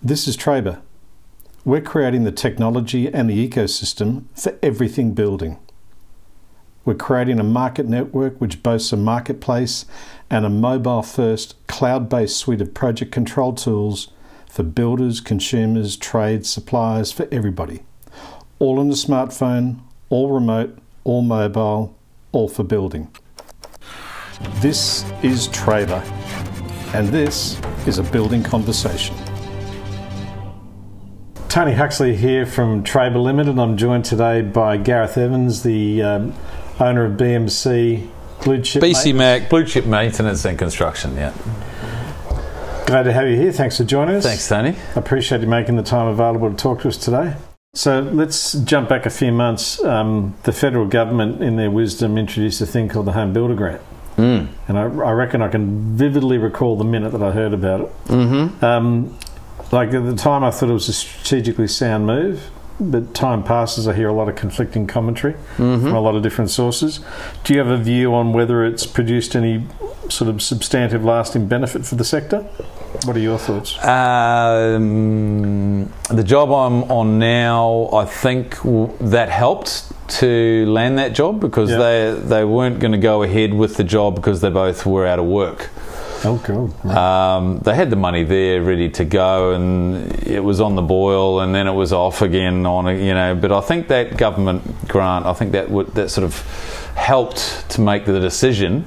This is Trabr. We're creating the technology and the ecosystem for everything building. We're creating a market network which boasts a marketplace and a mobile first, cloud based suite of project control tools for builders, consumers, trades, suppliers, for everybody. All on the smartphone, all remote, all mobile, all for building. This is Trabr, and this is a building conversation. Tony Huxley here from Trabr Limited. I'm joined today by Gareth Evans, the um, owner of BMC Blue Chip. BC Mac Blue Chip Maintenance and Construction. Yeah. Glad to have you here. Thanks for joining us. Thanks, Tony. I appreciate you making the time available to talk to us today. So let's jump back a few months. Um, the federal government, in their wisdom, introduced a thing called the Home Builder Grant. Mm. And I, I, reckon I can vividly recall the minute that I heard about it. Mm-hmm. Um, like at the time, I thought it was a strategically sound move, but time passes, I hear a lot of conflicting commentary mm-hmm. from a lot of different sources. Do you have a view on whether it's produced any sort of substantive, lasting benefit for the sector? What are your thoughts? Um, the job I'm on now, I think w- that helped to land that job because Yeah. they they weren't going to go ahead with the job because they both were out of work. Oh, cool. Um, they had the money there ready to go, and it was on the boil, and then it was off again on you know. But I think that government grant, I think that would, that sort of helped to make the decision.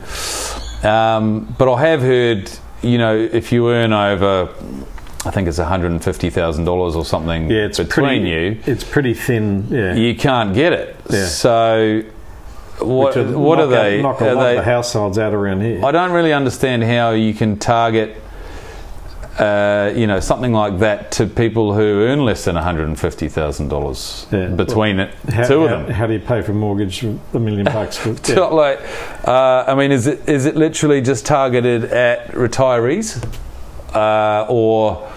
Um, but I have heard, you know, if you earn over, I think it's one hundred and fifty thousand dollars or something Yeah, it's between pretty, you, It's pretty thin. Yeah. you can't get it. Yeah. So. What, what are out- they? Knock a are lot they of the households out around here. I don't really understand how you can target, uh, you know, something like that to people who earn less than one hundred and fifty thousand dollars Yeah. between it, how, two of them. How do you pay for a mortgage a million bucks? But, yeah. not like, uh, I mean, is it is it literally just targeted at retirees, uh, or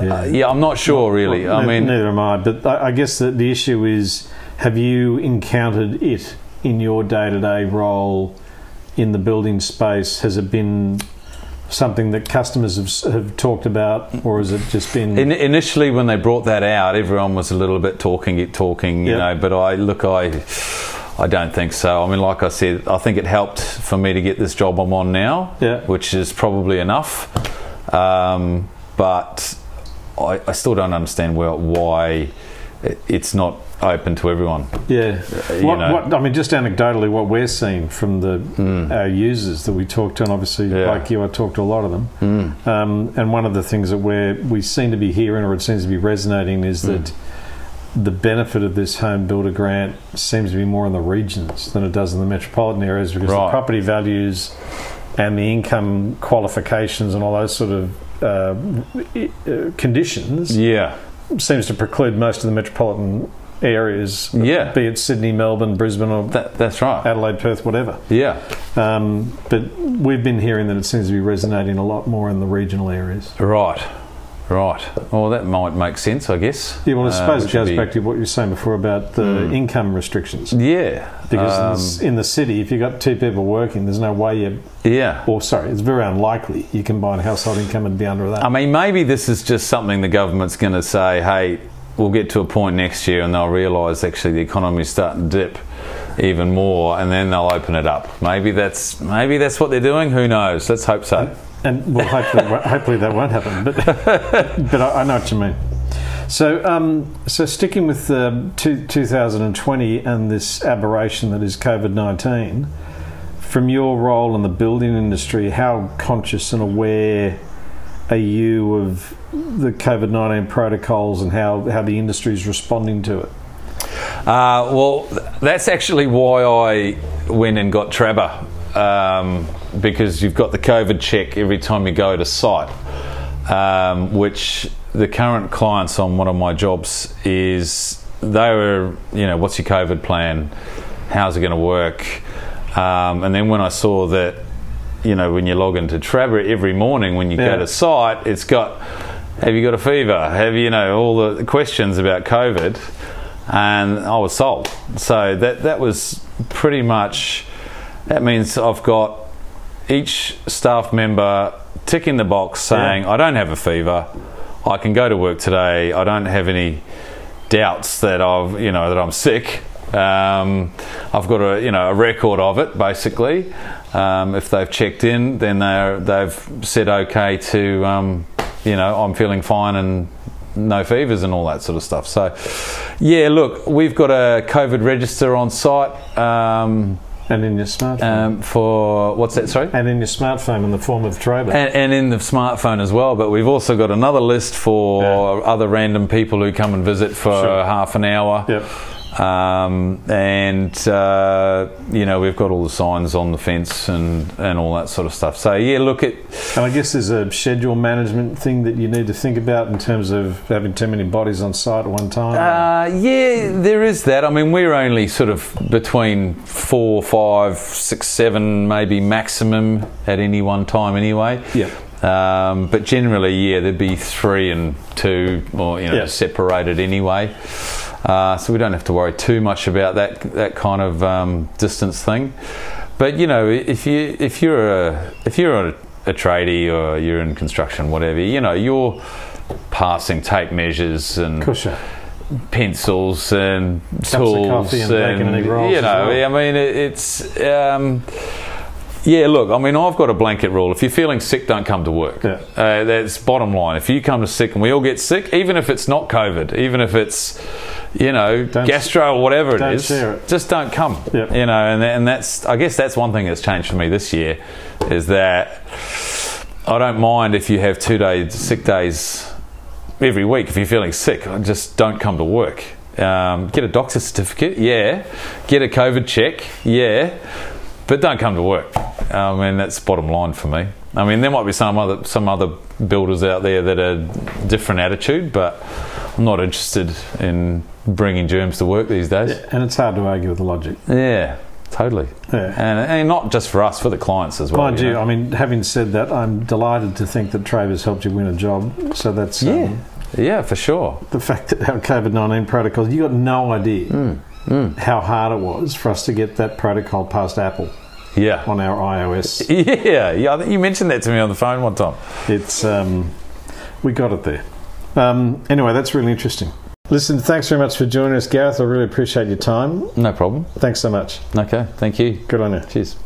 Yeah. uh, yeah, I'm not sure really. Well, I mean, neither am I. But I, I guess that the issue is: have you encountered it in your day-to-day role in the building space? Has it been something that customers have, have talked about, or has it just been? In, initially, when they brought that out, everyone was a little bit talking it, talking, you Yep. know. But I look, I, I don't think so. I mean, like I said, I think it helped for me to get this job I'm on now, Yeah. which is probably enough. Um, but I, I still don't understand well why it's not open to everyone. yeah. you What, what, I mean, just anecdotally, what we're seeing from the our users that we talk to, and obviously. Yeah. like you, I talk to a lot of them. Mm. Um, and one of the things that we're, we seem to be hearing, or it seems to be resonating, is that the benefit of this home builder grant seems to be more in the regions than it does in the metropolitan areas because the property values and the income qualifications and all those sort of uh, uh, conditions Yeah, seems to preclude most of the metropolitan areas, Yeah. be it Sydney, Melbourne, Brisbane, or that, that's right. Adelaide, Perth, whatever. Yeah, Um, but we've been hearing that it seems to be resonating a lot more in the regional areas. right, right. Well, that might make sense, I guess. Yeah, well, I Uh, suppose it goes be- back to what you were saying before about the Mm. income restrictions. Yeah, Because in um, the in the city, if you've got two people working, there's no way you, yeah. or sorry, it's very unlikely you combine household income and be under that. I mean, maybe this is just something the government's going to say, hey, we'll get to a point next year and they'll realise actually the economy's starting to dip even more and then they'll open it up. Maybe that's maybe that's what they're doing. Who knows? Let's hope so. And well, hopefully, hopefully that won't happen. But but I, I know what you mean. So um, so sticking with um, two, 2020 and this aberration that is COVID 19, from your role in the building industry, how conscious and aware are you of the COVID 19 protocols and how, how the industry is responding to it? Uh, well, that's actually why I went and got Trabr. um, because you've got the COVID check every time you go to site, um, which the current clients on one of my jobs is they were, you know, what's your COVID plan? How's it going to work? Um, and then when I saw that, you know, when you log into Trabr every morning when you Yeah. go to site, it's got, have you got a fever? Have you, you know, all the questions about COVID and I was sold. So that that was pretty much. That means I've got each staff member ticking the box saying, "I don't have a fever, I can go to work today. I don't have any doubts that I've you know that I'm sick. Um, I've got a you know a record of it basically. Um, if they've checked in, then they they've said okay to um, you know I'm feeling fine and no fevers and all that sort of stuff. So yeah, look, we've got a COVID register on site. Um, And in your smartphone. um, for what's that? Sorry. and in your smartphone in the form of Trabr. And, and in the smartphone as well, but we've also got another list for Yeah. other random people who come and visit for Sure. half an hour. yep. Um, and uh, you know we've got all the signs on the fence and, and all that sort of stuff. So yeah, look at And I guess there's a schedule management thing that you need to think about in terms of having too many bodies on site at one time. uh, yeah, there is that. I mean, we're only sort of between four, five, six, seven, maybe maximum at any one time, anyway. yeah. Um, but generally, yeah, there'd be three and two, or you know, Yeah. separated anyway. Uh, so we don't have to worry too much about that that kind of um, distance thing. But you know, if you if you're a if you're a, a tradie or you're in construction, whatever, you know, you're passing tape measures and Cushion. pencils and Cups of tools coffee and bacon and rolls you know well. I mean it, it's um, yeah look I mean I've got a blanket rule if you're feeling sick don't come to work Yeah. uh, that's bottom line if you come to sick and we all get sick even if it's not COVID even if it's you know Don't- gastro or whatever it is it. just don't come Yeah. you know and, and that's I guess that's one thing that's changed for me this year is that I don't mind if you have two days sick days every week if you're feeling sick. Just don't come to work. Um, get a doctor's certificate, yeah. Get a COVID check, yeah. But don't come to work. I mean, that's bottom line for me. I mean, there might be some other some other builders out there that are different attitude, but I'm not interested in bringing germs to work these days. And it's hard to argue with the logic. Yeah, totally. Yeah. And, and not just for us, for the clients as well. Mind you, know? I mean, having said that, I'm delighted to think that Trabr's helped you win a job. So that's um, yeah, yeah, for sure. the fact that our COVID 19 protocols, you got no idea Mm, how hard it was for us to get that protocol past Apple Yeah. on our iOS. Yeah, yeah. I think you mentioned that to me on the phone one time. It's, um, we got it there. Um, anyway, that's really interesting. Listen, thanks very much for joining us, Gareth. I really appreciate your time. No problem. Thanks so much. Okay, thank you. Good on you. Cheers.